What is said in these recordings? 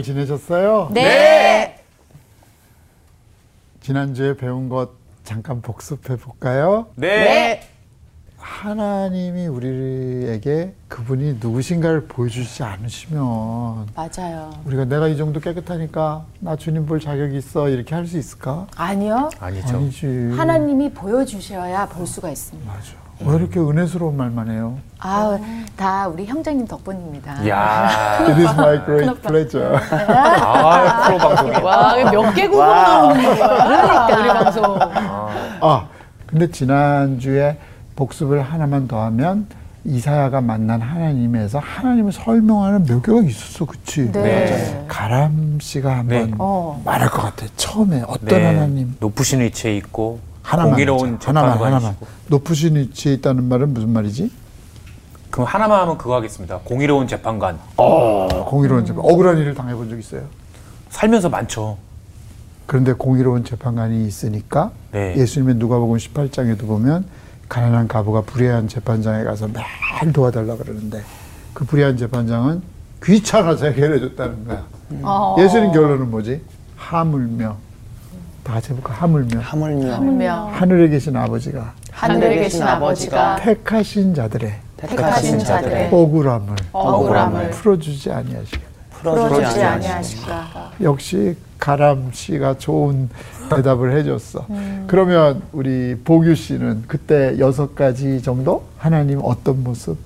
잘 지내셨어요? 네. 지난주에 배운 것 잠깐 복습해 볼까요? 네. 하나님이 우리에게 그분이 누구신가를 보여주지 않으시면 맞아요. 우리가 내가 이 정도 깨끗하니까 나 주님 볼 자격이 있어 이렇게 할 수 있을까? 아니요. 아니죠. 아니지. 하나님이 보여주셔야 볼 수가 있습니다. 맞아. 왜 이렇게 은혜스러운 말만 해요? 아, 다 우리 형제님 덕분입니다. 야 It is my great pleasure. 아, 프로 방송이야. 와, 몇 개국으로 나오는 거야. 그러니까. 우리 방송. 아, 근데 지난주에 복습을 하나만 더 하면 이사야가 만난 하나님에서 하나님을 설명하는 몇 개가 있었어, 그치? 네. 가람 씨가 한번 네. 어. 말할 것 같아. 처음에 어떤 네, 하나님? 높으신 위치에 있고 하나만 공의로운 하자. 하나만 하나만. 높으신 위치에 있다는 말은 무슨 말이지? 그럼 하나만 하면 그거 하겠습니다. 공의로운 재판관. 어, 공의로운 재판. 억울한 일을 당해본 적 있어요. 살면서 많죠. 그런데 공의로운 재판관이 있으니까 네. 예수님의 누가복음 18장에도 보면 가난한 가부가 불의한 재판장에 가서 매일 도와달라 그러는데 그 불의한 재판장은 귀찮아서 해결해줬다는 거야. 어. 예수님 결론은 뭐지? 하물며 다 같이 해볼까? 하물며 하물며 하물며 하늘에 계신 아버지가 하늘에 계신 아버지가 택하신 자들의 택하신 자들의 억울함을 억울함을 풀어주지 아니하시게 풀어주지 풀어주지 아니하시까. 역시 가람 씨가 좋은 대답을 해줬어. 음. 그러면 우리 보규 씨는 그때 여섯 가지 정도 하나님 어떤 모습?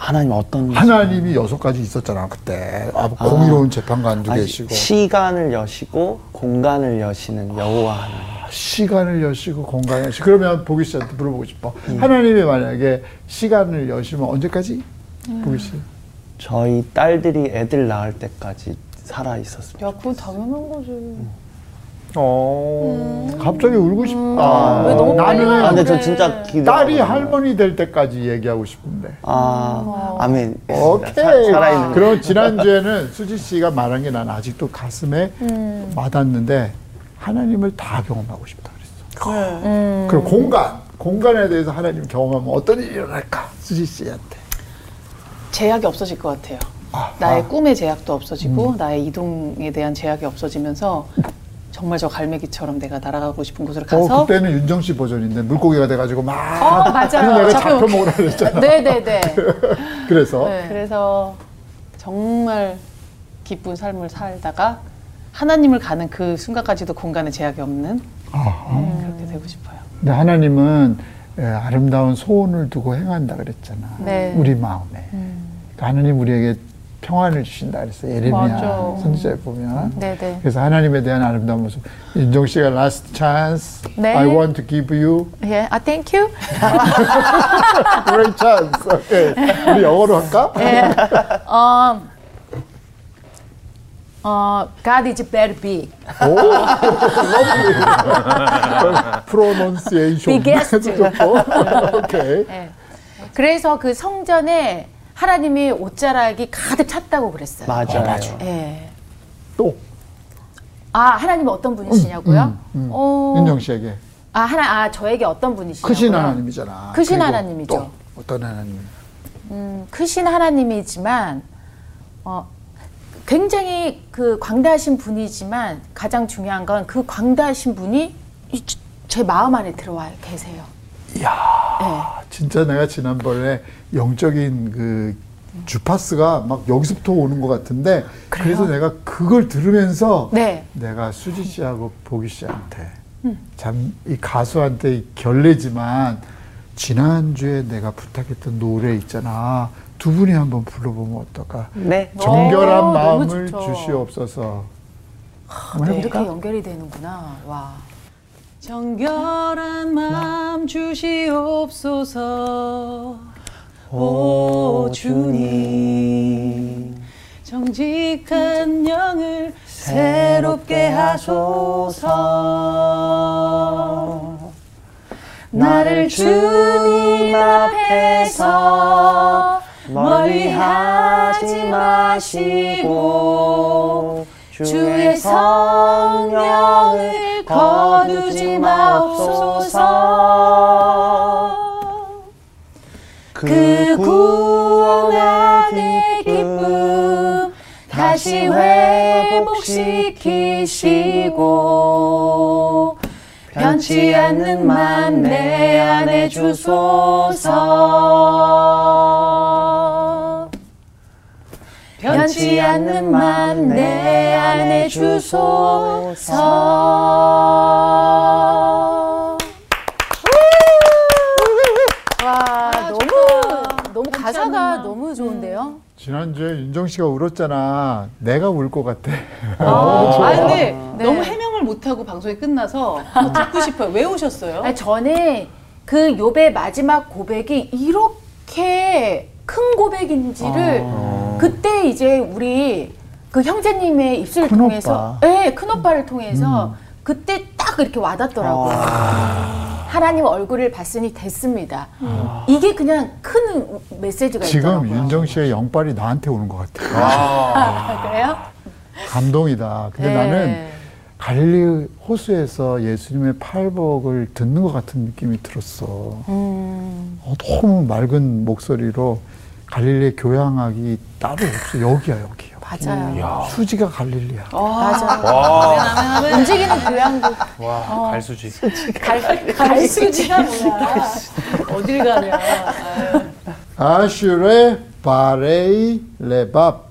하나님 어떤 하나님이 여섯 가지 있었잖아 그때. 아, 공의로운 재판관도 아니, 계시고 시간을 여시고 공간을 여시는 여호와 하나님. 시간을 여시고 공간을 여시고 그러면 보규 씨한테 물어보고 싶어. 음. 하나님이 만약에 시간을 여시면 언제까지? 보규 씨. 저희 딸들이 애들 낳을 때까지 살아 있었습니다. 야, 그건 당연한 거지. 어. 갑자기 울고 싶다. 왜 너무 빨리 나는 아, 근데 저 그래. 진짜. 딸이 할머니 될 때까지 얘기하고 싶은데. 아, 아멘. 오케이. 사, 살아있는. 그럼 지난주에는 수지 씨가 말한 게 난 아직도 가슴에 음. 와닿는데 하나님을 다 경험하고 싶다 그랬어. 음. 그럼 공간, 공간에 대해서 하나님 경험하면 어떤 일이 일어날까? 수지 씨한테. 제약이 없어질 것 같아요. 아, 나의 아. 꿈의 제약도 없어지고 나의 이동에 대한 제약이 없어지면서 정말 저 갈매기처럼 내가 날아가고 싶은 곳으로 가서 어, 그때는 윤정 씨 버전인데 물고기가 돼가지고 막. 어, 맞아요. 내가 잡혀 먹으라 그랬잖아. 네네네. 그래서 그래서 정말 기쁜 삶을 살다가 하나님을 가는 그 순간까지도 공간에 제약이 없는 아, 그렇게 되고 싶어요. 근데 하나님은 예, 아름다운 소원을 두고 행한다 그랬잖아. 네. 우리 마음에. 그러니까 하나님 우리에게 평안을 주신다 그랬어. 예레미야. 선지자에 보면. 네네. 그래서 하나님에 대한 아름다운 모습. 윤정 씨가 last chance. 네. I want to give you 예, 아, thank you. great chance. 오케이. 우리 영어로 할까? 예. 어, 어, God is very big. 오, lovely. pronunciation. Biggest. 오케이. 예. 그래서 그 성전에 하나님이 옷자락이 가득 찼다고 그랬어요. 맞아요. 예. 또 아, 하나님은 어떤 분이시냐고요? 음, 음. 어, 윤정 씨에게 아, 하나, 아, 저에게 어떤 분이시냐고요? 크신 하나님이잖아. 크신 하나님이죠. 또 어떤 하나님? 음, 크신 하나님이지만 어, 굉장히 그 광대하신 분이지만 가장 중요한 건 그 광대하신 분이 이- 제 마음 안에 들어와 계세요. 이야. 네. 진짜 내가 지난번에 영적인 그 주파수가 막 여기서부터 오는 것 같은데 그래서 내가 그걸 들으면서 네. 내가 수지 씨하고 보기 씨한테 참이 가수한테 이 결례지만 지난주에 내가 부탁했던 노래 있잖아 두 분이 한번 불러보면 어떨까 네. 정결한 오, 마음을. 주시옵소서 한번 네, 이렇게? 연결이 되는구나. 와. 정결한 마음 주시옵소서. 오 주님. 정직한 영을 새롭게 하소서. 나를 주님 앞에서 멀리 하지 마시고 주의 성령을 버리지 마옵소서. 그, 그 구원의 기쁨 다시 회복시키시고 변치 않는 맘 내 안에 주소서. 변치 않는 맘 내 안에 주소서 와 너무 너무 가사가 너무 좋은데요. 지난주에 윤정 씨가 울었잖아. 내가 울 것 같아. 아, 근데 네. 너무 해명을 못하고 방송이 끝나서 어, 듣고 싶어요. 왜 오셨어요? 아니, 저는 그 욥의 마지막 고백이 이렇게 큰 고백인지를 그때 이제 우리 그 형제님의 입술을 큰 통해서, 오빠. 네, 큰 오빠를 통해서 그때 딱 이렇게 와닿더라고요. 하나님 얼굴을 봤으니 됐습니다. 이게 그냥 큰 메시지가 지금 있더라고요. 윤정 씨의 영빨이 나한테 오는 것 같아. 아, 그래요? 감동이다. 근데 네. 나는 갈릴리 호수에서 예수님의 팔복을 듣는 것 같은 느낌이 들었어. 음, 어, 너무 맑은 목소리로 갈릴리 교양학이 따로 없어. 여기야, 여기요. 맞아요. 수지가 갈릴리야. 맞아요. 와, 움직이는 교양도 와 갈수지. 갈, 갈수지가 뭐야. 어딜 가냐. 아유. 아슈레 바레이 레밥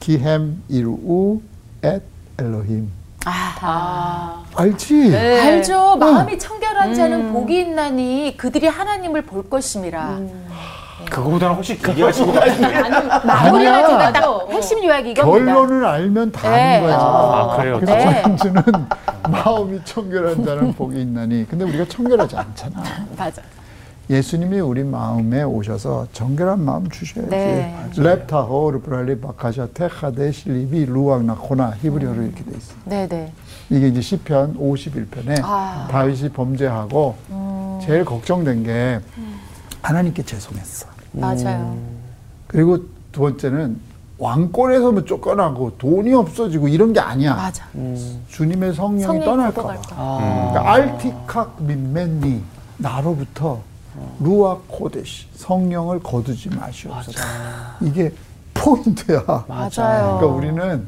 기햄 이루 엣 엘로힘. 아, 아. 알지? 네. 알죠. 마음이 청결한 자는 복이 있나니 그들이 하나님을 볼 것임이라. 그거보다는 훨씬 길게 하시고 마무리가. 제가 딱 핵심 요약이 이겁니다. 결론을 알면 다 네. 아는 거야. 아, 그래요? 그래서 네. 전주는 마음이 청결한 자는 복이 있나니. 근데 우리가 청결하지 않잖아. 맞아. 예수님이 우리 마음에 오셔서 정결한 마음 주셔야지. 네. 랩타호 르 브랄리 바카샤 테카데 실리비 루악 나코나 히브리어로 이렇게 돼 있어. 네, 네. 이게 이제 시편 51편에 아. 다윗이 범죄하고 제일 걱정된 게 하나님께 죄송했어. 맞아요. 그리고 두 번째는 왕권에서 뭐 쫓겨나고 돈이 없어지고 이런 게 아니야. 맞아. 주님의 성령이 성령이 떠날까 봐. 걷어갈까. 아. 그러니까 알티칵 민맨니 나로부터 루아 코데시 성령을 거두지 마시옵소서. 이게 포인트야. 맞아요. 그러니까 우리는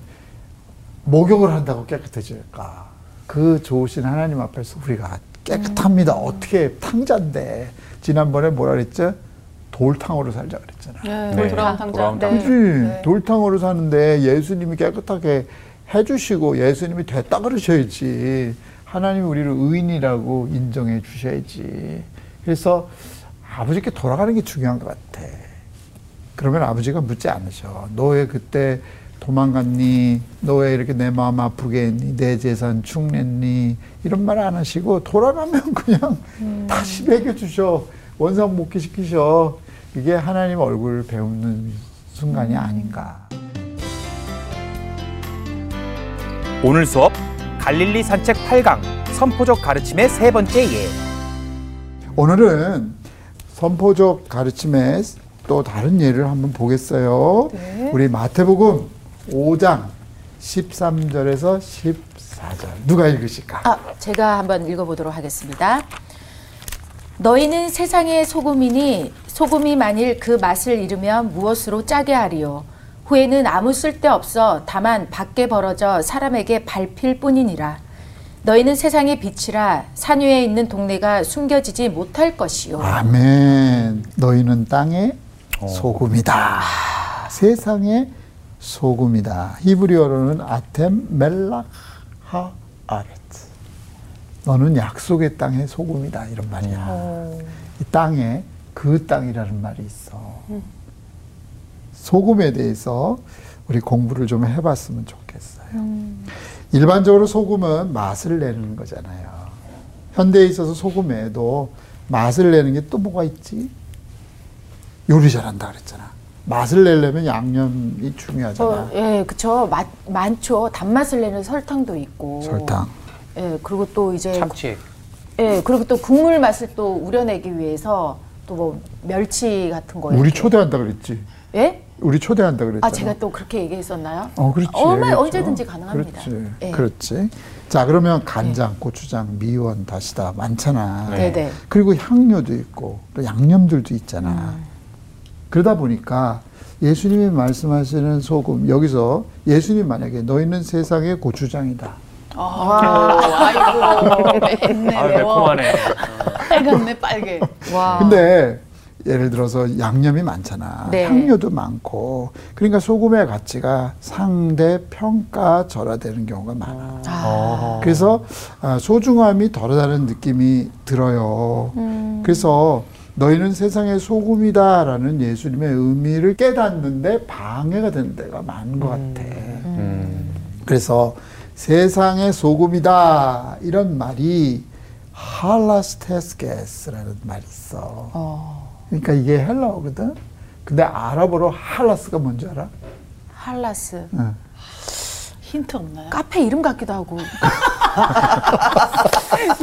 목욕을 한다고 깨끗해질까? 그 좋으신 하나님 앞에서 우리가 깨끗합니다. 어떻게 탕자인데 지난번에 뭐라 그랬죠? 돌탕으로 살자 그랬잖아. 네, 네. 돌아온 네. 그지 돌탕으로 사는데 예수님이 깨끗하게 해주시고 예수님이 됐다 그러셔야지. 하나님이 우리를 의인이라고 인정해 주셔야지. 그래서 아버지께 돌아가는 게 중요한 것 같아. 그러면 아버지가 묻지 않으셔. 너 왜 그때 도망갔니? 너 왜 이렇게 내 마음 아프게 했니? 내 재산 축냈니? 이런 말 안 하시고 돌아가면 그냥 다시 먹여주셔. 원상 복귀시키셔 이게 하나님 얼굴 배우는 순간이 아닌가 오늘 수업 갈릴리 산책 8강 선포적 가르침의 세 번째 예. 오늘은 선포적 가르침의 또 다른 예를 한번 보겠어요. 우리 마태복음 5장 13절에서 14절. 누가 읽으실까? 아, 제가 한번 읽어보도록 하겠습니다. 너희는 세상의 소금이니 소금이 만일 그 맛을 잃으면 무엇으로 짜게 하리요? 후에는 아무 쓸데 없어 다만 밖에 벌어져 사람에게 밟힐 뿐이니라. 너희는 세상의 빛이라 산 위에 있는 동네가 숨겨지지 못할 것이요. 아멘. 너희는 땅의 소금이다. 세상의 소금이다. 히브리어로는 아템 멜라 하 아레트. 너는 약속의 땅의 소금이다. 이런 말이야. 이 땅에 그 땅이라는 말이 있어. 소금에 대해서 우리 공부를 좀 해봤으면 좋겠어요. 일반적으로 소금은 맛을 내는 거잖아요. 현대에 있어서 소금에도 맛을 내는 게 또 뭐가 있지? 요리 잘한다 그랬잖아. 맛을 내려면 양념이 중요하잖아. 어, 예, 그쵸. 맛, 많죠. 단맛을 내는 설탕도 있고. 설탕. 예, 그리고 또 이제 참치. 예, 그리고 또 국물 맛을 또 우려내기 위해서 또 뭐 멸치 같은 거. 우리 이렇게. 초대한다 그랬지. 예? 우리 초대한다 그랬잖아. 아, 제가 또 그렇게 얘기했었나요? 어, 그렇지. 얼마 그렇죠. 언제든지 가능합니다. 그렇지. 예. 그렇지. 자, 그러면 간장, 고추장, 미원, 다시다 많잖아. 네, 네. 그리고 향료도 있고 또 양념들도 있잖아. 음. 그러다 보니까 예수님이 말씀하시는 소금 여기서 예수님 만약에 너희는 세상의 고추장이다. 아, 아이고 맵네 아, 매워. 매콤하네. 빨갛네 빨개. 와. 근데 예를 들어서 양념이 많잖아. 네. 향료도 많고. 그러니까 소금의 가치가 상대 평가 절하되는 경우가 많아. 어. 그래서 아, 소중함이 덜하다는 느낌이 들어요. 그래서 너희는 세상의 소금이다라는 예수님의 의미를 깨닫는데 방해가 되는 데가 많은 것 같아. 음. 그래서 세상의 소금이다 이런 말이 할라스테스게스라는 말이 있어. 어. 그러니까 이게 헬라어거든. 근데 아랍어로 할라스가 뭔지 알아? 할라스. 응. 힌트 없나요? 카페 이름 같기도 하고.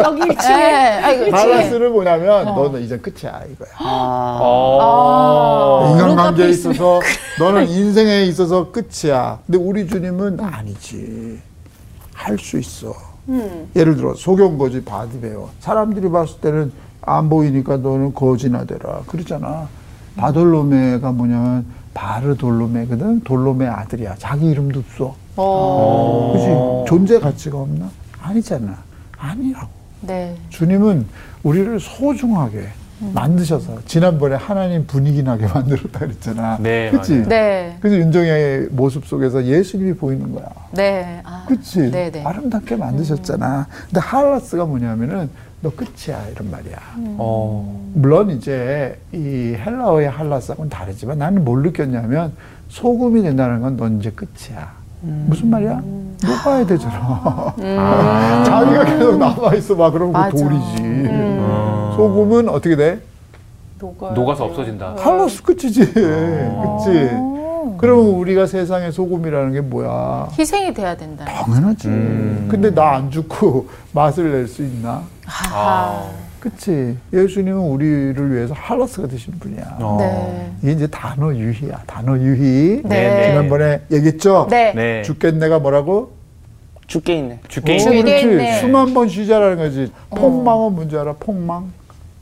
여기 1층에 네. 할라스는 뭐냐면 너는 이제 끝이야 이거야. 아, 어. 인간관계에 있어서 너는 인생에 있어서 끝이야. 근데 우리 주님은 아니지. 할 수 있어. 예를 들어 소경 거지 바디베어. 사람들이 봤을 때는 안 보이니까 너는 거지나 되라. 그러잖아. 바돌로메가 뭐냐면 바르돌로메거든. 돌로메 아들이야. 자기 이름도 없어. 어. 그지? 존재 가치가 없나? 아니잖아. 아니라고. 네. 주님은 우리를 소중하게 만드셔서 지난번에 하나님 분위기 나게 만들었다 그랬잖아. 네, 그치? 맞아요. 네. 그래서 윤정의 모습 속에서 예수님이 보이는 거야. 네. 아. 그치? 네, 네. 아름답게 만드셨잖아. 근데 할라스가 뭐냐면은 너 끝이야 이런 말이야. 어. 물론 이제 이 헬라어의 할라스하고는 다르지만 나는 뭘 느꼈냐면 소금이 된다는 건 넌 이제 끝이야. 무슨 말이야? 녹아야 되잖아. 아. 자기가 계속 남아있어 봐. 그럼 그. 돌이지. 음. 소금은 어떻게 돼? 녹아요. 녹아서 없어진다. 할로스 끝이지. 그치? 그러면 우리가 세상의 소금이라는 게 뭐야? 희생이 돼야 된다. 당연하지. 음. 근데 나 안 죽고 맛을 낼 수 있나? 아. 그치? 예수님은 우리를 위해서 할로스가 되신 분이야. 어. 네. 이게 이제 단어 유희야. 단어 유희. 네. 지난번에 얘기했죠? 네. 네. 죽겠네가 뭐라고? 죽게 있네. 죽게 어, 있는 그렇지. 숨 한 번 쉬자라는 거지. 폭망은 뭔지 알아? 폭망?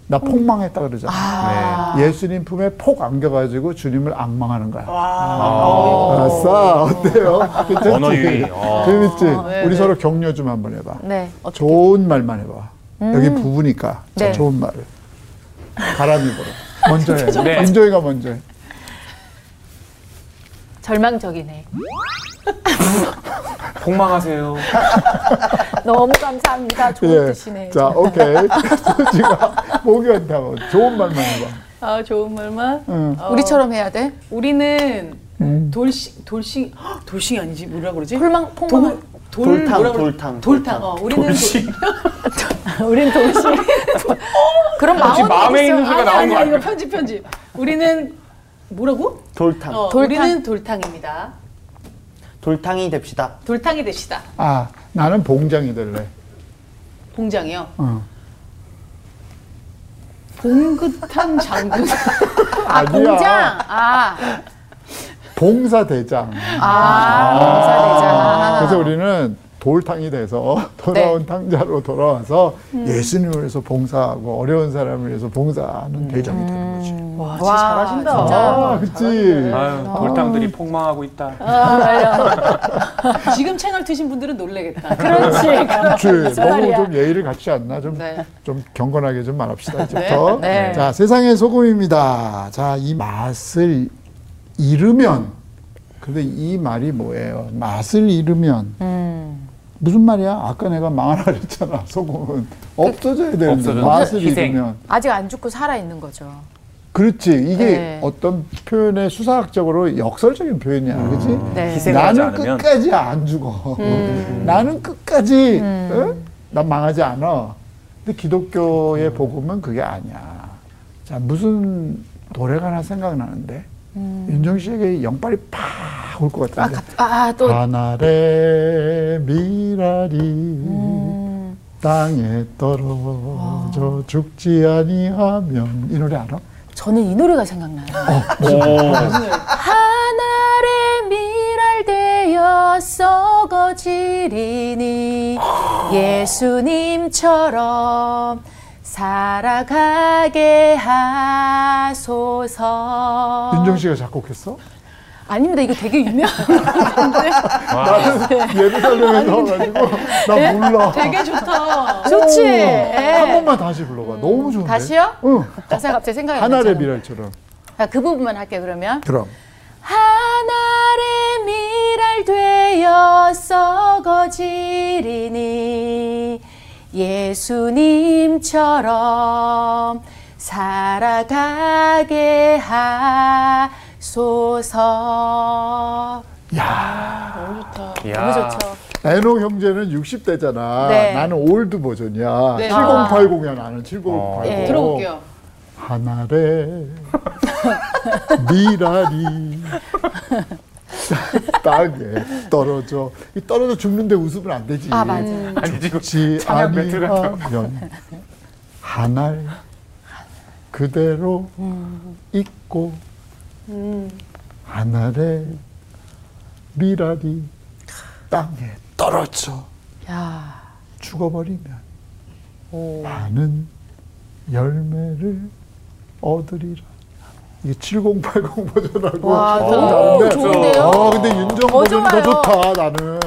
나 폭망했다 그러잖아. 아. 예수님 품에 폭 안겨가지고 주님을 악망하는 거야. 아. 아싸, 어때요? 괜찮지? 언어 유희. 어. 재밌지? 네, 우리 네. 서로 격려 좀 한번 해봐. 네. 좋은 말만 해봐. 여기 부부니까. 자, 네. 좋은 말을. 가람이보로. 먼저 해. 네. 윤정이가 먼저 해. 절망적이네. 폭망하세요. 너무 감사합니다. 좋은 뜻이네. 예. 자, 오케이. 소지가 목이 온다고. 좋은 말만 해봐. 아 좋은 말만. 응. 어, 우리처럼 해야 돼? 우리는 음. 돌싱 돌싱 헉, 돌싱이 아니지 뭐라 그러지? 폭망 폭망. 돌, 돌 돌탕, 뭐라 그러- 돌탕, 돌탕. 돌탕. 어, 우리는 돌싱. 돌- 우리는 돌싱. 그럼 혹시 마음이 마음에. 있는 아니 나온 아니야 거 이거 아니야? 편집 편집. 우리는 뭐라고? 돌탕. 어, 돌탕. 우리는 돌탕입니다. 돌탕이 됩시다. 돌탕이 됩시다. 아, 나는 봉장이 될래. 봉장이요. 어. 봉긋한 장군. 아, 아니야. 공장. 아. 봉사대장. 아, 봉사대장. 그래서 우리는 돌탕이 돼서 돌아온 네. 탕자로 돌아와서 음. 예수님을 위해서 봉사하고 어려운 사람을 위해서 봉사하는 대장이 되는 거지. 와, 진짜 와, 잘하신다. 진짜. 아, 그치. 아유, 돌탕들이 폭망하고 있다. 지금 채널 트신 분들은 놀래겠다. 그렇지. 무슨 너무. 좀 예의를 갖지 않나? 좀, 네. 좀 경건하게 좀 말합시다. 이제부터. 네. 네. 자, 세상의 소금입니다. 자, 이 맛을 잃으면, 근데 이 말이 뭐예요? 맛을 잃으면. 음. 무슨 말이야? 아까 내가 망하라 그랬잖아. 소금은 없어져야 되는데 없어져. 맛을. 잃으면 아직 안 죽고 살아 있는 거죠. 그렇지. 이게 네. 어떤 표현의 수사학적으로 역설적인 표현이야. 그렇지? 네. 나는 않으면 끝까지 안 죽어. 나는 끝까지 어? 난 망하지 않아. 근데 기독교의 복음은 그게 아니야. 자 무슨 노래가 하나 생각나는데 윤정 씨에게 영빨이 팍 올것 아, 같은데. 가- 아, 또. 하늘의 미랄이 음. 땅에 떨어져 죽지 아니하면 이 노래 알아? 저는 이 노래가 생각나요. 오. 하늘의 미랄 되어 썩어지리니 예수님처럼 살아가게 하소서. 윤정 씨가 작곡했어? 아닙니다. 이거 되게 유명한 나는 예루살렘에서 와가지고 나 몰라. 되게 좋다. 좋지. 어, 예. 한 번만 다시 불러봐. 너무 좋은데. 다시요? 응. 가사 갑자기 생각이 안 하늘의 나잖아. 미랄처럼. 아, 그 부분만 할게요. 그러면 그럼. 하늘의 미랄 되어 썩어지리니 예수님처럼 살아가게 하소서. 야, 너무 좋다. 이야. 너무 좋죠. 에녹 형제는 60대잖아. 네. 나는 old 버전이야. 네. 7080이야 나는 7080. 네. 들어볼게요. 한 알의 밀알이 땅에 떨어져. 이 떨어져 죽는데 웃으면 안 되지. 아, 맞아. 죽지. 아니하면 하늘 그대로 있고 하늘에 미랄이 땅에 떨어져 야. 죽어버리면 많은 열매를 얻으리라. 이게 7080 버전하고 와, 너무 다른데. 좋은데요? 아, 근데 윤정 더 버전이 더. 좋다, 나는.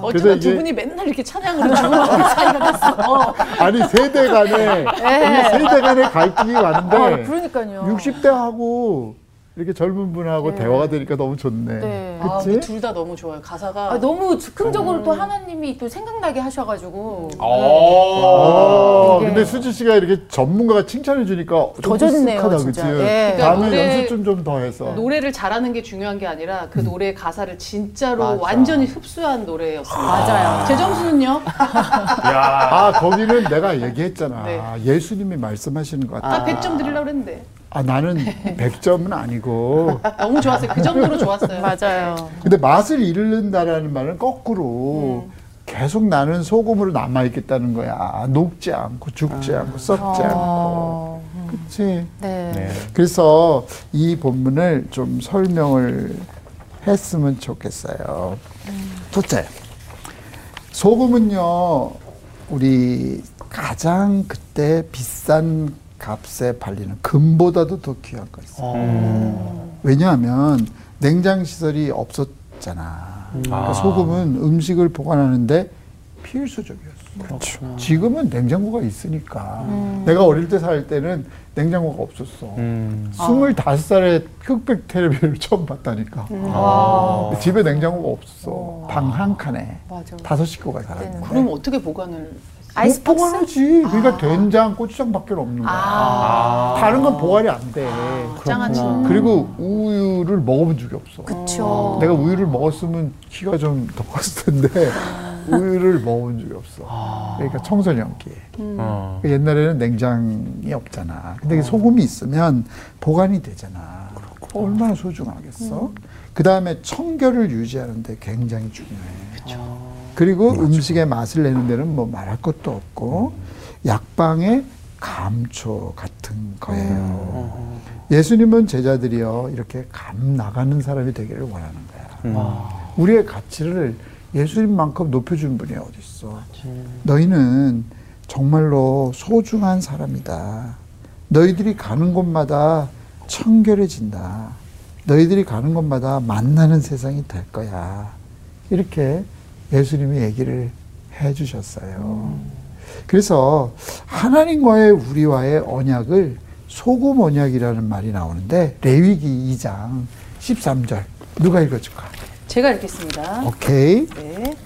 어쩌다 그래서 두 이게- 분이 맨날 이렇게 찬양으로 주고받는 사이가 됐어. 아니, 세대 간에, 이게 세대 간에 갈등이 많은데, 아, 그러니까요. 60대하고 이렇게 젊은 분하고 대화가 되니까 너무 좋네. 네. 아, 그치? 둘다 너무 좋아요. 가사가 아, 너무 즉흥적으로 또 하나님이 또 생각나게 하셔가지고 어, 이게- 근데 수지 씨가 이렇게 전문가가 칭찬해 주니까 더 좋네요, 하다 진짜. 그치? 예. 다음에 그러니까 노래- 연습 좀 좀 더 해서. 노래를 잘하는 게 중요한 게 아니라 그 노래 가사를 진짜로 맞아. 완전히 흡수한 노래였습니다. 맞아요. 제 점수는요? 야. 아, 거기는 내가 얘기했잖아. 네. 예수님이 말씀하시는 것 같아. 딱 100점 드리려고 그랬는데 아, 나는 100점은 아니고. 너무 좋았어요. 그 정도로 좋았어요. 맞아요. 근데 맛을 잃는다라는 말은 거꾸로 음. 계속 나는 소금으로 남아 있겠다는 거야. 녹지 않고, 죽지 않고, 썩지 않고. 어, 그치? 네. 네. 그래서 이 본문을 좀 설명을 했으면 좋겠어요. 첫째, 소금은요, 우리 가장 그때 비싼 값에 팔리는 금보다도 더 귀한 거 있어요. 왜냐하면 냉장 시설이 없었잖아. 그러니까 아. 소금은 음식을 보관하는데 필수적이었어. 그렇죠. 지금은 냉장고가 있으니까. 내가 어릴 때 살 때는 냉장고가 없었어. 음. 스물다섯 살에 흑백 텔레비를 처음 봤다니까. 와. 집에 냉장고가 없었어. 방 한 칸에 맞아. 다섯 식구가 살았는데. 그럼 어떻게 보관을 아이스박스? 못 보관하지. 그러니까 된장, 고추장밖에 없는 거야. 아. 다른 건 보관이 안 돼. 짱아치. 그리고 우유를 먹어본 적이 없어. 그쵸. 내가 우유를 먹었으면 키가 좀 더 컸을 텐데 우유를 먹어본 적이 없어. 그러니까 청소년기. 어. 옛날에는 냉장이 없잖아. 근데 그 소금이 있으면 보관이 되잖아. 얼마나 소중하겠어? 그 다음에 청결을 유지하는데 굉장히 중요해. 그 리고 음식의 맛을 내는 데는 뭐 말할 것도 없고 약방의 감초 같은 거예요. 예수님은 제자들이요 이렇게 감 나가는 사람이 되기를 원하는 거야. 우리의 가치를 예수님만큼 높여준 분이 어디 있어? 너희는 정말로 소중한 사람이다. 너희들이 가는 곳마다 청결해진다. 너희들이 가는 곳마다 만나는 세상이 될 거야. 이렇게 예수님이 얘기를 해 주셨어요. 그래서 하나님과의 우리와의 언약을 소금 언약이라는 말이 나오는데 레위기 2장 13절 누가 읽어줄까? 제가 읽겠습니다. 오케이. 네.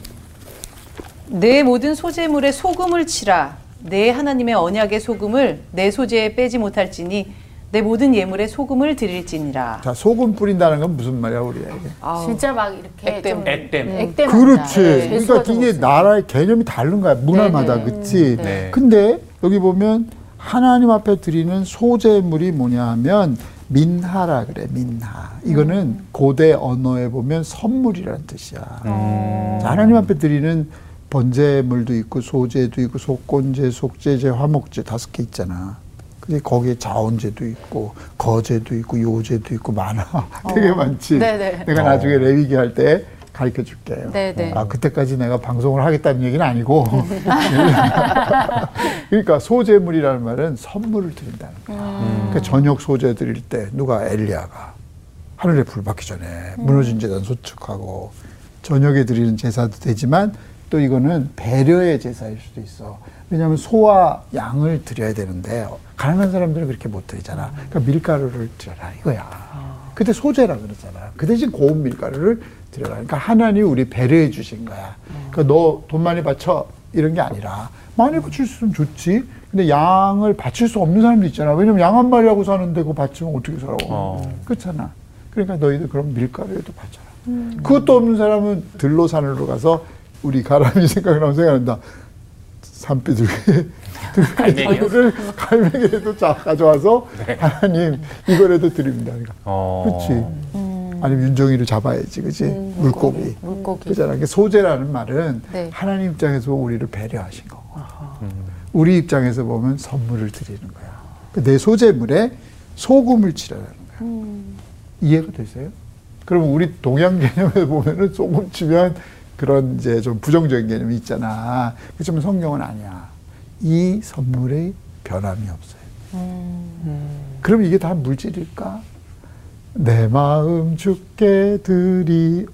내 모든 소재물에 소금을 치라. 내 하나님의 언약의 소금을 내 소재에 빼지 못할지니 내 모든 예물에 소금을 드릴지니라. 자 소금 뿌린다는 건 무슨 말이야 우리에게? 아우, 진짜 막 이렇게 액땜. 좀 액땜. 음, 액땜 그렇지. 네, 그러니까 이게 나라의 개념이 다른 거야. 문화마다 네 네. 그치? 네. 근데 여기 보면 하나님 앞에 드리는 소재물이 뭐냐 하면 민하라 그래. 민하. 이거는 고대 언어에 보면 선물이라는 뜻이야. 자, 하나님 앞에 드리는 번제물도 있고 소제도 있고 속건제, 속제제, 화목제 다섯 개 있잖아. 근데 거기에 자원제도 있고 거제도 있고 요제도 있고 많아. 되게 많지. 네네. 내가 나중에 레위기 할 때 가르쳐 줄게요. 네네. 아, 그때까지 내가 방송을 하겠다는 얘기는 아니고. 그러니까 소재물이라는 말은 선물을 드린다는 거야. 그러니까 저녁 소재 드릴 때 누가 엘리야가 하늘에 불 받기 전에 무너진 제단 소축하고 저녁에 드리는 제사도 되지만 또 이거는 배려의 제사일 수도 있어. 왜냐하면 소와 양을 드려야 되는데 가난한 사람들은 그렇게 못 드리잖아. 그러니까 밀가루를 드려라 이거야. 그때 소재라 그러잖아. 그 대신 고운 밀가루를 드려라. 그러니까 하나님 우리 배려해 주신 거야. 그러니까 너 돈 많이 바쳐 이런 게 아니라 많이 바칠 수 있으면 좋지. 근데 양을 바칠 수 없는 사람도 있잖아. 왜냐면 양 한 마리하고 사는데 그거 바치면 어떻게 살아? 어. 그렇잖아. 그러니까 너희들 그럼 밀가루에도 바쳐라. 그것도 없는 사람은 들로 산으로 가서 우리 가람이 생각나면 생각난다. 산비둘기 들가루를 갈매기라도 자 가져와서 하나님 이거라도 드립니다. 그러니까. 어. 그렇지. 아니면 윤종이를 잡아야지, 그지? 물고기. 물고기. 그잖아. 그러니까 소재라는 말은 네. 하나님 입장에서 우리를 배려하신 거고, 우리 입장에서 보면 선물을 드리는 거야. 그내 소재물에 소금을 칠하라는 거야. 이해가 되세요? 그러면 우리 동양 개념에 보면은 소금 치면 그런 이제 좀 부정적인 개념이 있잖아. 그렇지만 성경은 아니야. 이 선물의 변함이 없어요. 그럼 이게 다 물질일까? 내 마음 주께 드리옵니다.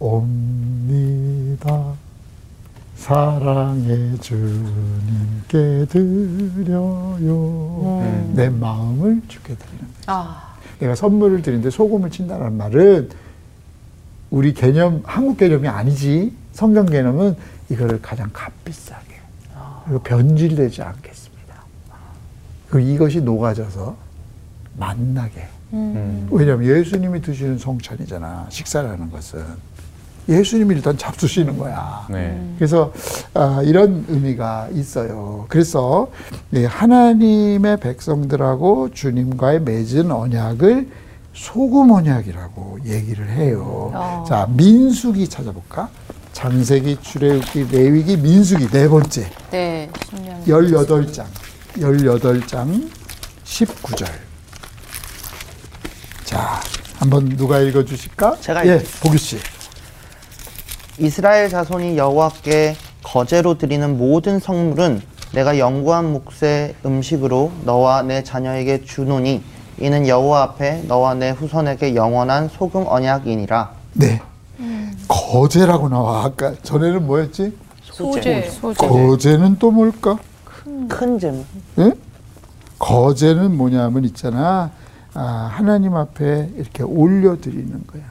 사랑의 주님께 드려요. 내 마음을 주께 드리는 거예요. 아, 내가 선물을 드리는데 소금을 친다는 말은 우리 개념, 한국 개념이 아니지. 성경 개념은 이거를 가장 값비싸게 그리고 변질되지 않겠습니다. 그리고 이것이 녹아져서 만나게. 왜냐하면 예수님이 드시는 성찬이잖아. 식사라는 것은. 예수님이 일단 잡수시는 거야. 네. 그래서 아, 이런 의미가 있어요. 그래서 이 하나님의 백성들하고 주님과의 맺은 언약을 소금 언약이라고 얘기를 해요. 어. 자 민수기 찾아볼까? 창세기, 출애굽기, 레위기, 민수기 네 번째 네. 신명. 18장 18장 19절 자 한번 누가 읽어 주실까? 제가 예, 읽- 보기 씨. 이스라엘 자손이 여호와께 거제로 드리는 모든 성물은 내가 영구한 몫의 음식으로 너와 내 자녀에게 주노니 이는 여호와 앞에 너와 내 후손에게 영원한 소금 언약이니라. 네. 거제라고 나와. 아까 전에는 뭐였지? 소재. 거제는 또 뭘까? 큰 재물. 예? 거제는 뭐냐면 있잖아. 아, 하나님 앞에 이렇게 올려드리는 거야.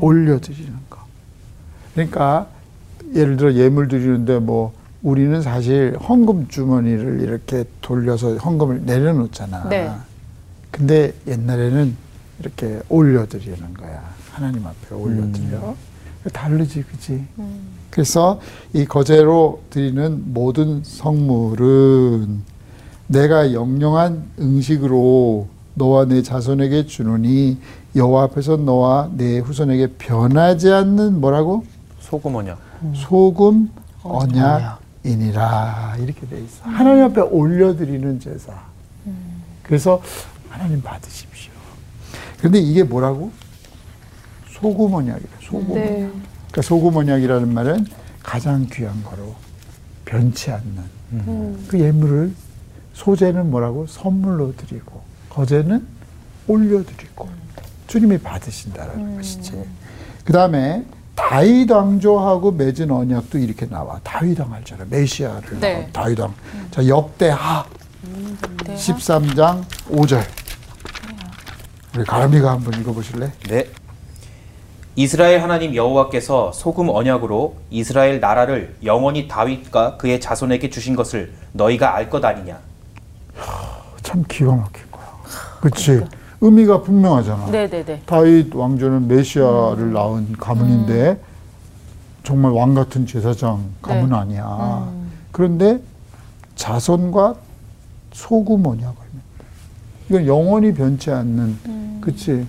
올려드리는 거. 그러니까 예를 들어 예물 드리는데 뭐 우리는 사실 헌금 주머니를 이렇게 돌려서 헌금을 내려놓잖아. 네. 근데 옛날에는 이렇게 올려드리는 거야. 하나님 앞에 올려드려. 다르지, 그지? 그래서 이 거제로 드리는 모든 성물은 내가 영영한 음식으로 너와 내 자손에게 주노니 여호와 앞에서 너와 내 후손에게 변하지 않는 뭐라고 소금 언약. 소금 언약이니라 이렇게 돼 있어. 하나님 앞에 올려드리는 제사. 그래서 하나님 받으십시오. 그런데 이게 뭐라고? 소금 언약이래. 소금 네. 언약. 그러니까 소금 언약이라는 말은 가장 귀한 거로 변치 않는 그 예물을 소재는 뭐라고 선물로 드리고 거제는 올려드리고 주님이 받으신다라는 것이지. 그 다음에 다윗 왕조하고 맺은 언약도 이렇게 나와. 다윗 왕 알잖아. 메시아를 네. 다윗 왕. 자 역대하 네. 13장 5절. 우리 가람이가 한번 읽어보실래? 네. 이스라엘 하나님 여호와께서 소금 언약으로 이스라엘 나라를 영원히 다윗과 그의 자손에게 주신 것을 너희가 알 것 아니냐. 참 기가 막힌 거야. 그치? 의미가 분명하잖아. 네네네. 다윗 왕조는 메시아를 낳은 가문인데 정말 왕 같은 제사장 가문 네. 아니야. 그런데 자손과 소금 언약을 이건 영원히 변치 않는 그치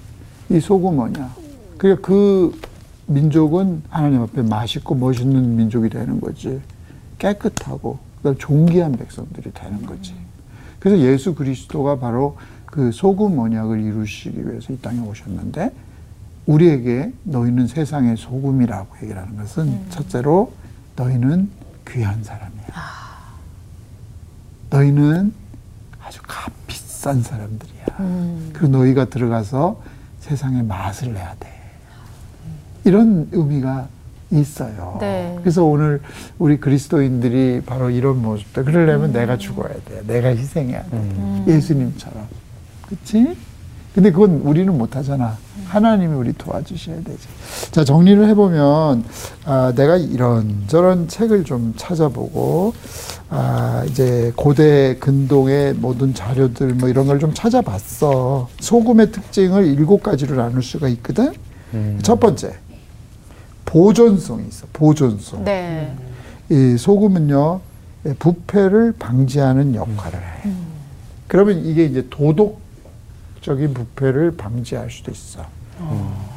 이 소금 언약. 그러니까 그 민족은 하나님 앞에 맛있고 멋있는 민족이 되는 거지. 깨끗하고 그다음 존귀한 백성들이 되는 거지. 그래서 예수 그리스도가 바로 그 소금 언약을 이루시기 위해서 이 땅에 오셨는데 우리에게 너희는 세상의 소금이라고 얘기를 하는 것은 첫째로 너희는 귀한 사람이야. 너희는 아주 값비싼 사람들이야. 그리고 너희가 들어가서 세상에 맛을 내야 돼. 이런 의미가 있어요. 네. 그래서 오늘 우리 그리스도인들이 바로 이런 모습들. 그러려면 내가 죽어야 돼. 내가 희생해야 돼. 예수님처럼. 그치? 근데 그건 우리는 못하잖아. 하나님이 우리 도와주셔야 되지. 자, 정리를 해보면, 아, 내가 이런저런 책을 좀 찾아보고, 아, 이제 고대 근동의 모든 자료들 뭐 이런 걸 좀 찾아봤어. 소금의 특징을 일곱 가지로 나눌 수가 있거든. 첫 번째, 보존성이 있어. 보존성. 네. 이 소금은요 예, 부패를 방지하는 역할을 해. 그러면 이게 이제 도덕적인 부패를 방지할 수도 있어.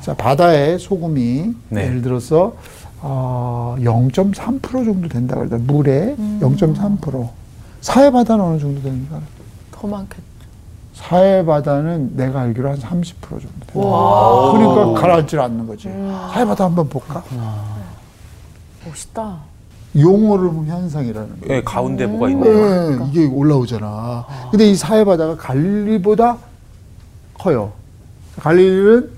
자 바다에 소금이 네. 예를 들어서 어, 0.3% 정도 된다 그러다 물에 0.3% 사해 바다는 어느 정도 되는가? 더 많겠. 사해 바다는 내가 알기로 한 30% 정도 된다. 그러니까 가라앉질 않는 거지. 사해 바다 한번 볼까? 멋있다. 용오름 현상이라는 거예요. 예, 가운데 뭐가 있네요. 네, 이게 올라오잖아. 근데 이 사해 바다가 갈릴리보다 커요. 갈릴리는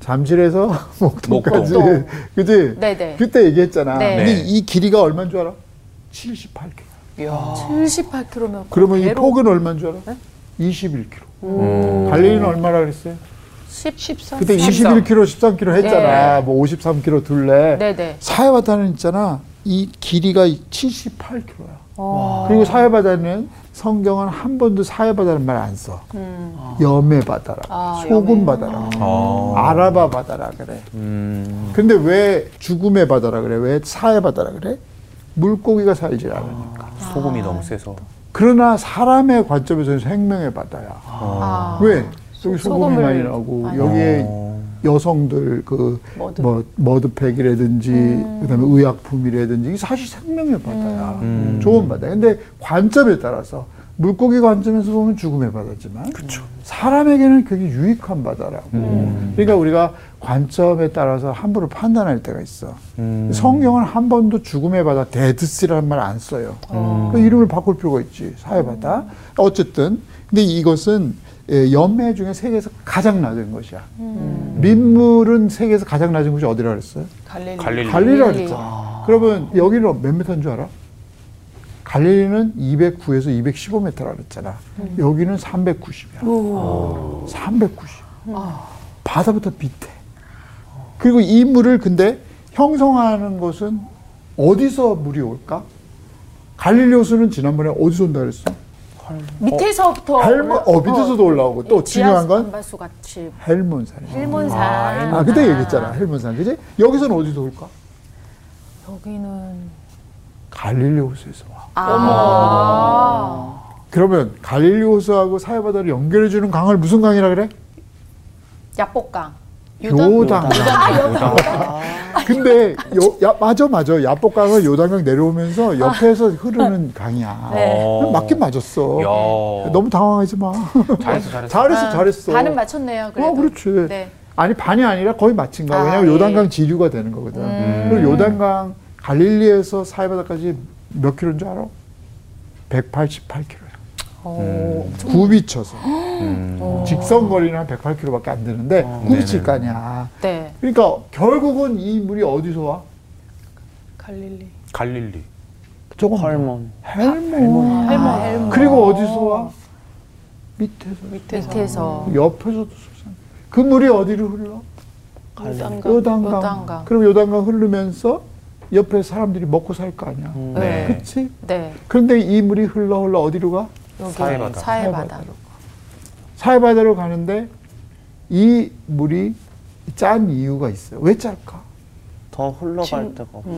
잠실에서 목동까지. 목동. 그지? 네네. 그때 얘기했잖아. 네. 근데 네. 이 길이가 얼마인 줄 알아? 78km. 78km면 그러면 이 폭은 얼마인 줄 알아? 21km. 음. 갈릴리는 얼마라 그랬어요? 10, 14. 그때 13. 21km, 13km 했잖아. 뭐 53km 둘래. 네네. 사해 바다는 있잖아. 이 길이가 78km야. 어. 그리고 사해바다는 성경은 한 번도 사해바다는 말 안 써. 음. 염해바다라, 아, 소금바다라, 어. 아라바 바다라 그래. 음. 근데 왜 죽음의 바다라 그래? 왜 사해바다라 그래? 물고기가 살질 않으니까. 소금이 너무 세서. 그러나 사람의 관점에서는 생명의 바다야. 아. 왜? 여기 소금이 많이 나오고 많이 여기에 어. 여성들 그 머드. 뭐 머드팩이라든지 그다음에 의약품이라든지 이게 사실 생명의 바다야. 음. 좋은 바다. 근데 관점에 따라서 물고기 관점에서 보면 죽음의 바다지만 사람에게는 굉장히 유익한 바다라고. 그러니까 우리가 관점에 따라서 함부로 판단할 때가 있어. 음. 성경은 한 번도 죽음의 바다 Dead Sea라는 말 안 써요. 그 이름을 바꿀 필요가 있지. 사회 바다. 어쨌든 근데 이것은 예, 연매 중에 세계에서 가장 낮은 것이야. 민물은 세계에서 가장 낮은 곳이 어디라 그랬어요? 갈릴리. 갈릴리. 갈릴리라 갈릴리. 그랬잖아. 그러면 여기는 몇 미터인 줄 알아? 갈릴리는 209에서 215m라 그랬잖아. 여기는 390이야. 390. 바다부터 밑에. 그리고 이 물을 근데 형성하는 것은 어디서 물이 올까? 갈릴리 호수는 지난번에 어디서 온다 그랬어? 밑에서부터 헬몬, 어, 밑에서도 올라오고 또 중요한 건 같이 헬몬산이야. 일문산. 아, 그때 얘기했잖아. 헬몬산. 그지? 여기서는 어디서 올까? 여기는 갈릴리 호수에서 와. 아. 그러면 갈릴리 호수하고 사해바다를 연결해주는 강을 무슨 강이라 그래? 야복강. 요단. 근데 요, 야, 맞아 맞아. 야복강을 요단강 내려오면서 옆에서 흐르는 강이야. 네. 맞긴 맞았어. 야. 너무 당황하지 마. 잘했어, 잘했어. 잘했어, 잘했어. 반은 맞췄네요. 그래도. 어, 그렇지. 네. 아니 반이 아니라 거의 맞힌 거야. 아, 왜냐면 예. 음. 요단강 지류가 되는 거거든. 그리고 요단강 갈릴리에서 사해바다까지 몇 킬로인 줄 알아? 188킬로야. 오. 굽이 쳐서 음. 직선 거리는 한 108킬로밖에 안 되는데 굽이 칠 거 아니야. 네. 그러니까 결국은 이 물이 어디서 와? 갈릴리. 갈릴리. 조금 헐몬. 헬몬. 헬몬. 헬몬. 그리고 어디서 와? 밑에서. 밑에서. 옆에서도 솟아. 그 물이 어디로 흘러? 요단강. 요단강. 요단강. 그럼 요단강 흐르면서 옆에 사람들이 먹고 살 거 아니야. 네. 그렇지? 네. 그런데 이 물이 흘러 흘러 어디로 가? 사해바다. 사해바다. 사해바다로 가는데 이 물이 짠 이유가 있어요. 왜 짤까? 더 흘러갈 데가 없어.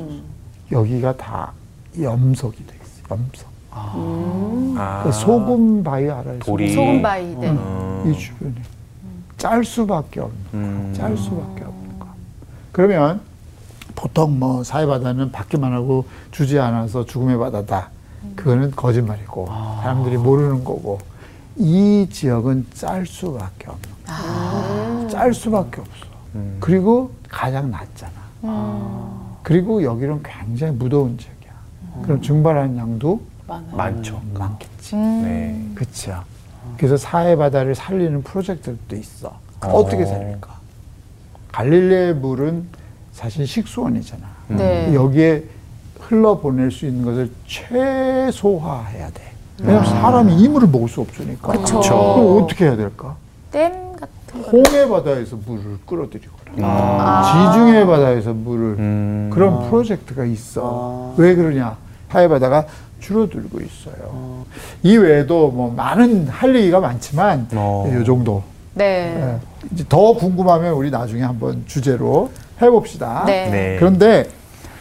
여기가 다 염석이 돼 있어요. 염석. 아. 그 소금 바위 알아요? 돌이. 소금 바위. 네. 음. 이 주변에 짤 수밖에 없는 음. 거. 짤 수밖에 없는 거. 그러면 보통 뭐 사해바다는 받기만 하고 주지 않아서 죽음의 바다다. 그거는 거짓말이고 사람들이 모르는 거고 이 지역은 짤 수밖에 없는 거. 짤 수밖에 없어. 음. 그리고 가장 낮잖아. 그리고 여기는 굉장히 무더운 지역이야. 그럼 증발하는 양도 많죠. 많겠지. 음. 네. 그렇죠. 그래서 사해 바다를 살리는 프로젝트도 있어. 어떻게 살릴까? 갈릴레의 물은 사실 식수원이잖아. 네. 여기에 흘러보낼 수 있는 것을 최소화해야 돼. 왜냐면 사람이 이 물을 먹을 수 없으니까. 그쵸. 그럼 어떻게 해야 될까? 댐 같은 거. 홍해 바다에서 물을 끌어들이거나 아. 지중해 바다에서 물을 음. 그런 프로젝트가 있어. 왜 그러냐? 하해 바다가 줄어들고 있어요. 이 외에도 뭐 많은 할 얘기가 많지만 어. 이 정도. 네. 예. 이제 더 궁금하면 우리 나중에 한번 주제로 해봅시다. 네. 네. 그런데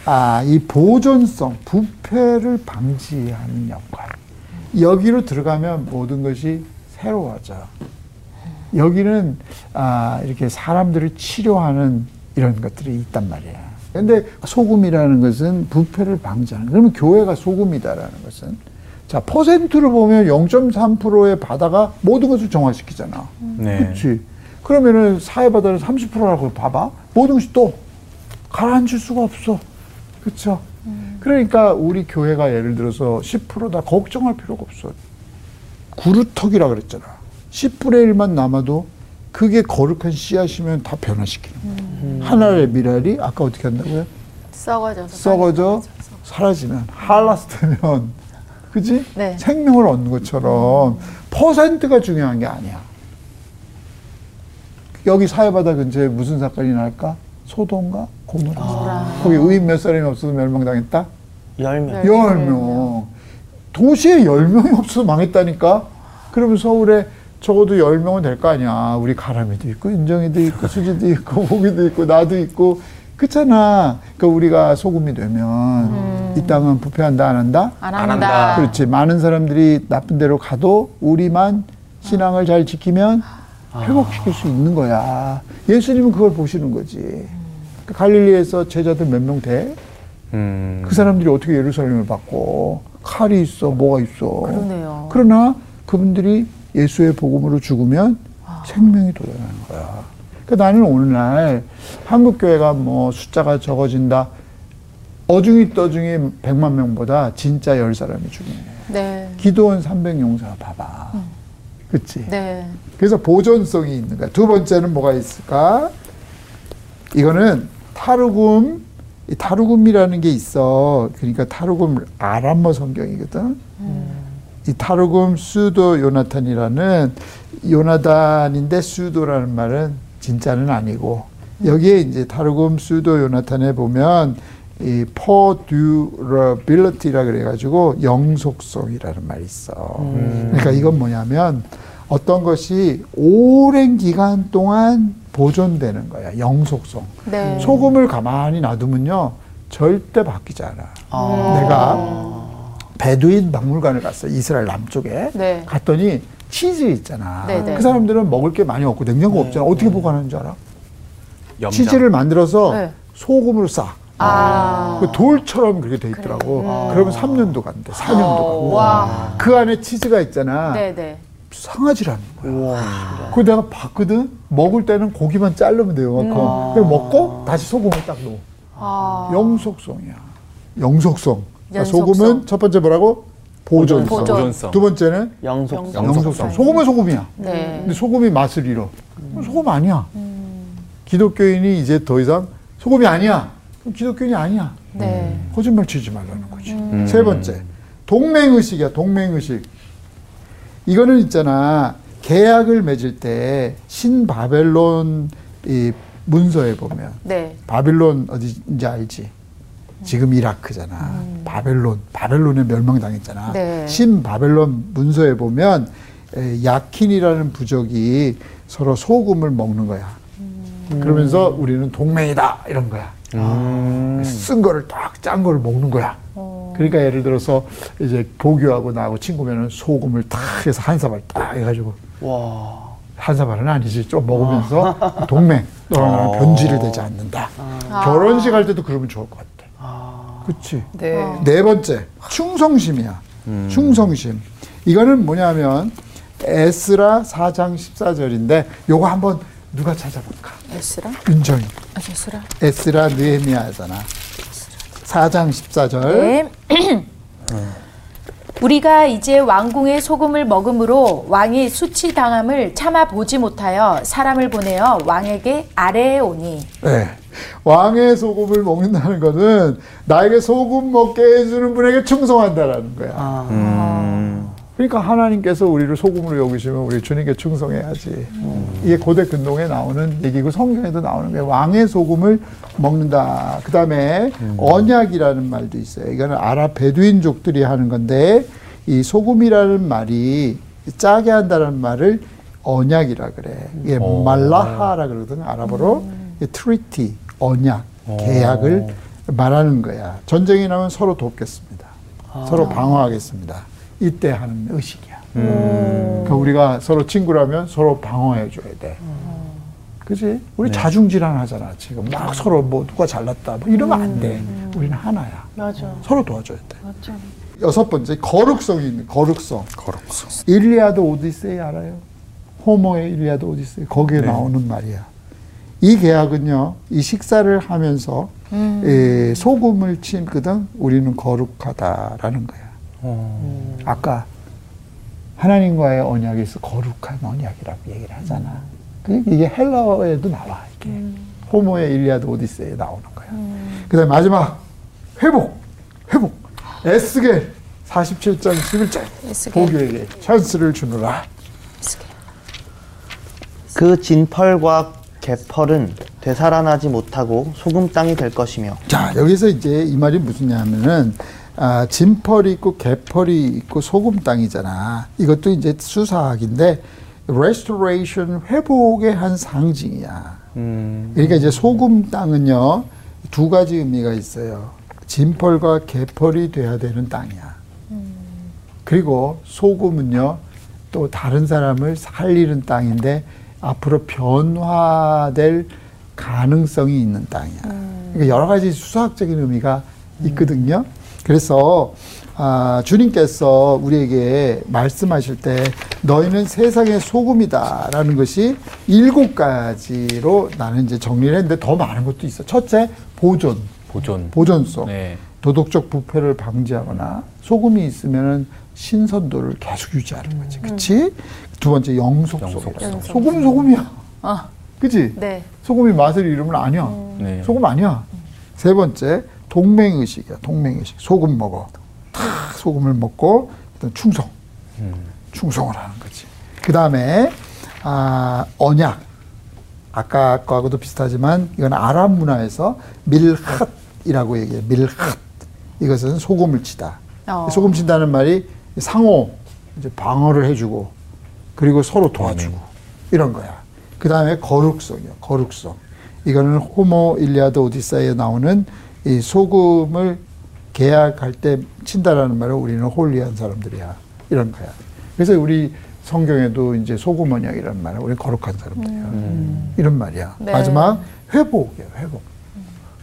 아, 이 보존성, 부패를 방지하는 역할. 여기로 들어가면 모든 것이 새로워져. 여기는 아, 이렇게 사람들을 치료하는 이런 것들이 있단 말이야. 근데 소금이라는 것은 부패를 방지하는. 그러면 교회가 소금이다라는 것은 자, 퍼센트로 보면 0.3%의 바다가 모든 것을 정화시키잖아. 네. 그렇지. 그러면은 사회 바다는 30%라고 봐봐. 모든 것이 또 가라앉을 수가 없어. 그렇죠. 그러니까 우리 교회가 예를 들어서 10%다 걱정할 필요가 없어. 구루턱이라 그랬잖아. 10분의 1만 남아도 그게 거룩한 씨앗이면 다 변화시키는 거야. 하나의 미랄이 아까 어떻게 한다고요? 썩어져서. 썩어져 사라지면 할라스 되면 그지? 네. 생명을 얻는 것처럼 퍼센트가 중요한 게 아니야. 여기 사회바다 근처에 무슨 사건이 날까? 소돔과 고모라. 거기 의인 몇 사람이 없어서 멸망당했다? 열명. 네. 열 명. 도시에 열 명이 없어서 망했다니까? 그러면 서울에 적어도 열 명은 될 거 아니야. 우리 가람이도 있고, 인정이도 있고, 수지도 있고, 보기도 있고, 나도 있고. 그렇잖아. 그러니까 우리가 소금이 되면 이 땅은 부패한다, 안 한다? 안안 한다. 한다. 그렇지. 많은 사람들이 나쁜 데로 가도 우리만 신앙을 잘 지키면 회복시킬 수 있는 거야. 예수님은 그걸 보시는 거지. 그 갈릴리에서 제자들 몇 명 돼? 음. 그 사람들이 어떻게 예루살렘을 받고 칼이 있어, 뭐가 있어. 그러네요. 그러나 그분들이 예수의 복음으로 죽으면 생명이 돋아나는 거야. 그 나는 오늘날 한국 교회가 뭐 숫자가 적어진다. 어중이 떠중이 100만 명보다 진짜 열 사람이 중요해. 네. 기도원 300 용사 봐봐. 그치? 네. 그래서 보존성이 있는 거야. 두 번째는 뭐가 있을까? 이거는 타르굼, 이 타르굼이라는 게 있어. 그러니까 타르굼 아람어 성경이거든. 이 타르굼 수도 요나탄이라는 요나단인데 수도라는 말은 진짜는 아니고 여기에 이제 타르굼 수도 요나탄에 보면 이 퍼듀러빌리티라 그래가지고 영속성이라는 말이 있어. 그러니까 이건 뭐냐면 어떤 것이 오랜 기간 동안 보존되는 거야. 영속성. 네. 소금을 가만히 놔두면요 절대 바뀌지 않아. 아. 내가 베두인 박물관을 갔어. 이스라엘 남쪽에. 네. 갔더니 치즈 있잖아. 네네. 그 사람들은 먹을 게 많이 없고 냉장고 없잖아. 어떻게 보관하는 줄 알아? 염장. 치즈를 만들어서 네. 소금으로 싸. 아. 그 돌처럼 그렇게 돼 있더라고. 그러면 3년도 간대. 4년도 가고. 와. 그 안에 치즈가 있잖아. 네네. 않는 거야. 그거 내가 봤거든. 먹을 때는 고기만 자르면 돼요. 그만큼. 그래서 먹고 다시 소금을 딱 넣어. 아. 영속성이야. 영속성. 그러니까. 소금은 첫 번째 뭐라고? 보존성. 보존. 보존성. 두 번째는 영속. 영속. 영속성. 소금은 소금이야. 네. 근데 소금이 맛을 잃어. 그럼 소금 아니야. 기독교인이 이제 더 이상 소금이 아니야. 그럼 기독교인이 아니야. 네. 거짓말 치지 말라는 거지. 세 번째, 동맹의식이야, 동맹의식. 이거는 있잖아, 계약을 맺을 때 신바벨론 이 문서에 보면, 네. 바빌론 어디인지 알지? 지금 이라크잖아. 바벨론, 바벨론에 멸망당했잖아. 네. 신바벨론 문서에 보면 에, 야킨이라는 부족이 서로 소금을 먹는 거야. 그러면서 우리는 동맹이다 이런 거야. 쓴 거를 딱 짠 거를 먹는 거야. 그러니까 예를 들어서 이제 보교하고 나하고 친구면은 소금을 딱 해서 한 사발 딱 해가지고 와. 한 사발은 아니지 좀 먹으면서 동맹 너랑 나랑 변질을 되지 않는다. 결혼식 할 때도 그러면 좋을 것 같아. 그렇지. 네. 네 번째 충성심이야. 충성심. 이거는 뭐냐면 에스라 4장 14절인데 요거 한번 누가 찾아볼까? 에스라? 윤정이. 아, 에스라? 에스라 느헤미야잖아. 4장 14절. 네. 우리가 이제 왕궁의 소금을 먹음으로 왕이 수치당함을 참아 보지 못하여 사람을 보내어 왕에게 아래에 오니 네. 왕의 소금을 먹는다는 것은 나에게 소금 먹게 해주는 분에게 충성한다라는 거야. 아, 음. 그러니까 하나님께서 우리를 소금으로 여기시면 우리 주님께 충성해야지. 이게 고대 근동에 나오는 얘기고 성경에도 나오는 거예요. 왕의 소금을 먹는다. 그 다음에 언약이라는 말도 있어요. 이거는 아랍 베두인족들이 하는 건데 이 소금이라는 말이 짜게 한다는 말을 언약이라 그래. 이게 말라하라 그러거든 아랍어로 treaty 언약 계약을 말하는 거야. 전쟁이 나면 서로 돕겠습니다. 서로 방어하겠습니다. 이때 하는 의식이야. 그러니까 우리가 서로 친구라면 서로 방어해 줘야 돼. 그지? 우리 자중질환 하잖아, 지금. 막 서로 뭐 누가 잘났다. 뭐 이러면 안 돼. 우리는 하나야. 맞아. 서로 도와줘야 돼. 맞아. 여섯 번째, 거룩성이 있는, 거룩성. 거룩성. 일리아드 오디세이 알아요? 호모의 일리아드 오디세이. 거기에 네. 나오는 말이야. 이 계약은요, 이 식사를 하면서 에, 소금을 침거든 우리는 거룩하다라는 거야. 아까 하나님과의 언약에서 거룩한 언약이라고 얘기를 하잖아. 그 이게 헬라어에도 나와 이게 호모의 일리아드 오디세이에 나오는 거야. 그다음 에 마지막 회복, 회복. 에스겔 47장 11절 에스겔. 보교에게 찬스를 주노라. 그 진펄과 개펄은 되살아나지 못하고 소금 땅이 될 것이며 자 여기서 이제 이 말이 무슨 냐면은 아, 진펄이 있고 개펄이 있고 소금 땅이잖아. 이것도 이제 수사학인데 restoration 회복의 한 상징이야. 음. 그러니까 이제 소금 땅은요 두 가지 의미가 있어요. 진펄과 개펄이 돼야 되는 땅이야. 그리고 소금은요 또 다른 사람을 살리는 땅인데 앞으로 변화될 가능성이 있는 땅이야. 그러니까 여러 가지 수사학적인 의미가 있거든요. 그래서 아, 주님께서 우리에게 말씀하실 때 너희는 세상의 소금이다라는 것이 일곱 가지로 나는 이제 정리를 했는데 더 많은 것도 있어. 첫째 보존, 보존. 보존성. 네. 도덕적 부패를 방지하거나 소금이 있으면은 신선도를 계속 유지하는 거지. 그치? 두 번째 영속성. 영속성. 소금 소금이야. 어, 그치? 네. 소금이 맛을 잃으면 아니야. 네. 소금 아니야. 세 번째 동맹의식이야. 동맹의식. 소금 먹어. 다 소금을 먹고 일단 충성. 충성을 하는 거지. 그 다음에 아, 언약. 아까 거하고도 비슷하지만 이건 아랍 문화에서 밀흗이라고 얘기해요. 밀흗. 이것은 소금을 치다. 어. 소금 친다는 말이 상호 이제 방어를 해주고 그리고 서로 도와주고 이런 거야. 그 다음에 거룩성이요. 거룩성. 이거는 호모 일리아드 오디사이에 나오는 이 소금을 계약할 때 친다라는 말은 우리는 홀리한 사람들이야. 이런 거야. 그래서 우리 성경에도 이제 소금 언약이라는 말은 우리 거룩한 사람들이야. 이런 말이야. 네. 마지막 회복이에요. 회복.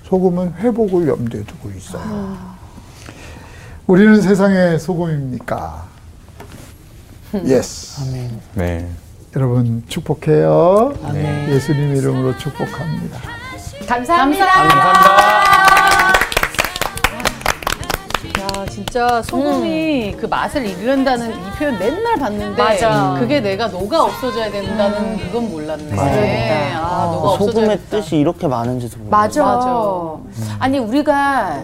소금은 회복을 염두에 두고 있어요. 우리는 세상의 소금입니까? Yes. 네. 여러분 축복해요. 네. 예수님 이름으로 축복합니다. 감사합니다. 야 진짜 소금이 그 맛을 잃는다는 이 표현 맨날 봤는데 맞아. 그게 내가 녹아 없어져야 된다는 그건 몰랐네. 맞아요. 아, 녹아 어, 없어져야 소금의 된다. 뜻이 이렇게 많은지도 몰라요. 맞아. 맞아. 아니 우리가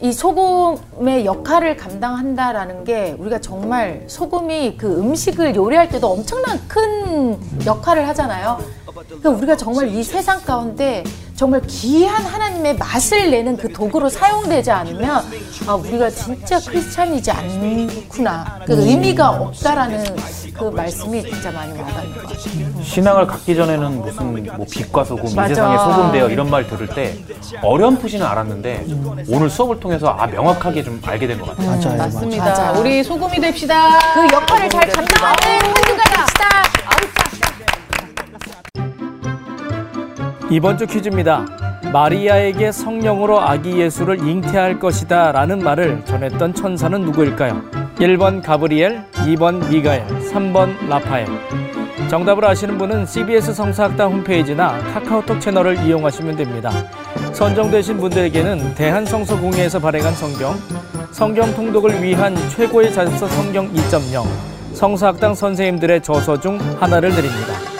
이 소금의 역할을 감당한다라는 게 우리가 정말 소금이 그 음식을 요리할 때도 엄청난 큰 역할을 하잖아요. 그러니까 우리가 정말 이 세상 가운데 정말 귀한 하나님의 맛을 내는 그 도구로 사용되지 않으면 아 우리가 진짜 크리스찬이지 않구나. 그 의미가 없다라는 그 말씀이 진짜 많이 와닿는 것 같아요. 신앙을 갖기 전에는 무슨 뭐 빛과 소금, 이 맞아. 세상에 소금 되어 이런 말 들을 때 어렴풋이는 알았는데 오늘 수업을 통해서 아 명확하게 좀 알게 된 것 같아요. 맞아요. 맞습니다. 맞아. 우리 소금이 됩시다. 그 역할을 잘 감당하는 한주가 됩시다. 이번 주 퀴즈입니다. 마리아에게 성령으로 아기 예수를 잉태할 것이다 라는 말을 전했던 천사는 누구일까요? 1번 가브리엘, 2번 미가엘, 3번 라파엘. 정답을 아시는 분은 CBS 성사학당 홈페이지나 카카오톡 채널을 이용하시면 됩니다. 선정되신 분들에게는 대한성서공회에서 발행한 성경, 성경 통독을 위한 최고의 자습서 성경 2.0 성서학당 선생님들의 저서 중 하나를 드립니다.